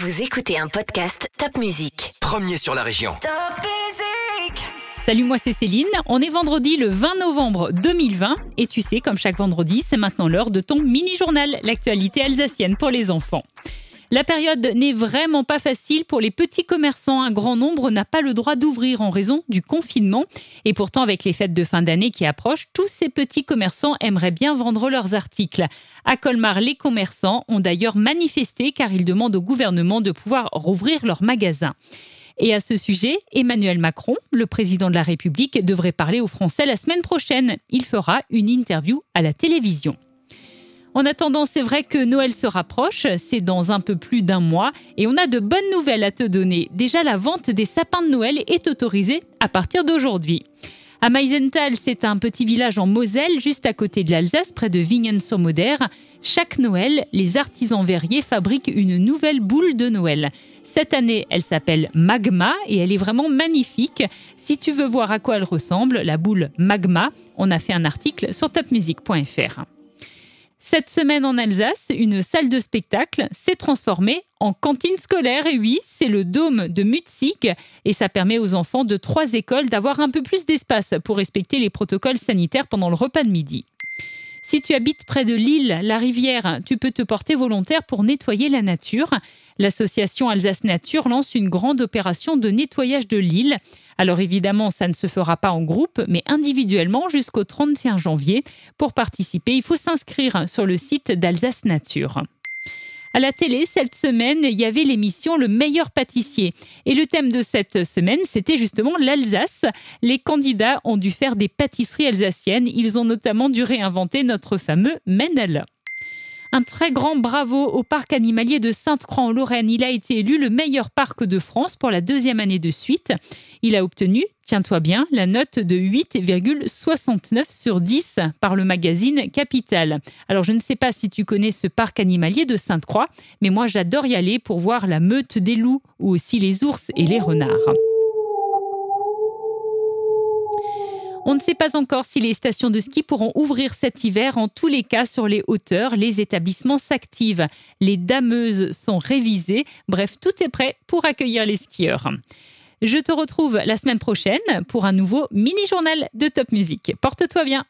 Vous écoutez un podcast Top Music. Premier sur la région. Top Music Salut, moi c'est Céline. On est vendredi le 20 novembre 2020 et tu sais, comme chaque vendredi, c'est maintenant l'heure de ton mini-journal, l'actualité alsacienne pour les enfants. La période n'est vraiment pas facile pour les petits commerçants. Un grand nombre n'a pas le droit d'ouvrir en raison du confinement. Et pourtant, avec les fêtes de fin d'année qui approchent, tous ces petits commerçants aimeraient bien vendre leurs articles. À Colmar, les commerçants ont d'ailleurs manifesté car ils demandent au gouvernement de pouvoir rouvrir leurs magasins. Et à ce sujet, Emmanuel Macron, le président de la République, devrait parler aux Français la semaine prochaine. Il fera une interview à la télévision. En attendant, c'est vrai que Noël se rapproche, c'est dans un peu plus d'un mois, et on a de bonnes nouvelles à te donner. Déjà, la vente des sapins de Noël est autorisée à partir d'aujourd'hui. À Meisenthal, c'est un petit village en Moselle, juste à côté de l'Alsace, près de Wingen-sur-Moder. Chaque Noël, les artisans verriers fabriquent une nouvelle boule de Noël. Cette année, elle s'appelle Magma et elle est vraiment magnifique. Si tu veux voir à quoi elle ressemble, la boule Magma, on a fait un article sur topmusic.fr. Cette semaine en Alsace, une salle de spectacle s'est transformée en cantine scolaire. Et oui, c'est le dôme de Mutzig et ça permet aux enfants de trois écoles d'avoir un peu plus d'espace pour respecter les protocoles sanitaires pendant le repas de midi. Si tu habites près de l'île, la rivière, tu peux te porter volontaire pour nettoyer la nature. L'association Alsace Nature lance une grande opération de nettoyage de l'île. Alors évidemment, ça ne se fera pas en groupe, mais individuellement jusqu'au 31 janvier. Pour participer, il faut s'inscrire sur le site d'Alsace Nature. À la télé, cette semaine, il y avait l'émission Le meilleur pâtissier. Et le thème de cette semaine, c'était justement l'Alsace. Les candidats ont dû faire des pâtisseries alsaciennes. Ils ont notamment dû réinventer notre fameux Mendel. Un très grand bravo au parc animalier de Sainte-Croix en Lorraine. Il a été élu le meilleur parc de France pour la deuxième année de suite. Il a obtenu, tiens-toi bien, la note de 8,69 sur 10 par le magazine Capital. Alors je ne sais pas si tu connais ce parc animalier de Sainte-Croix, mais moi j'adore y aller pour voir la meute des loups ou aussi les ours et les renards. On ne sait pas encore si les stations de ski pourront ouvrir cet hiver. En tous les cas, sur les hauteurs, les établissements s'activent. Les dameuses sont révisées. Bref, tout est prêt pour accueillir les skieurs. Je te retrouve la semaine prochaine pour un nouveau mini-journal de Top Music. Porte-toi bien.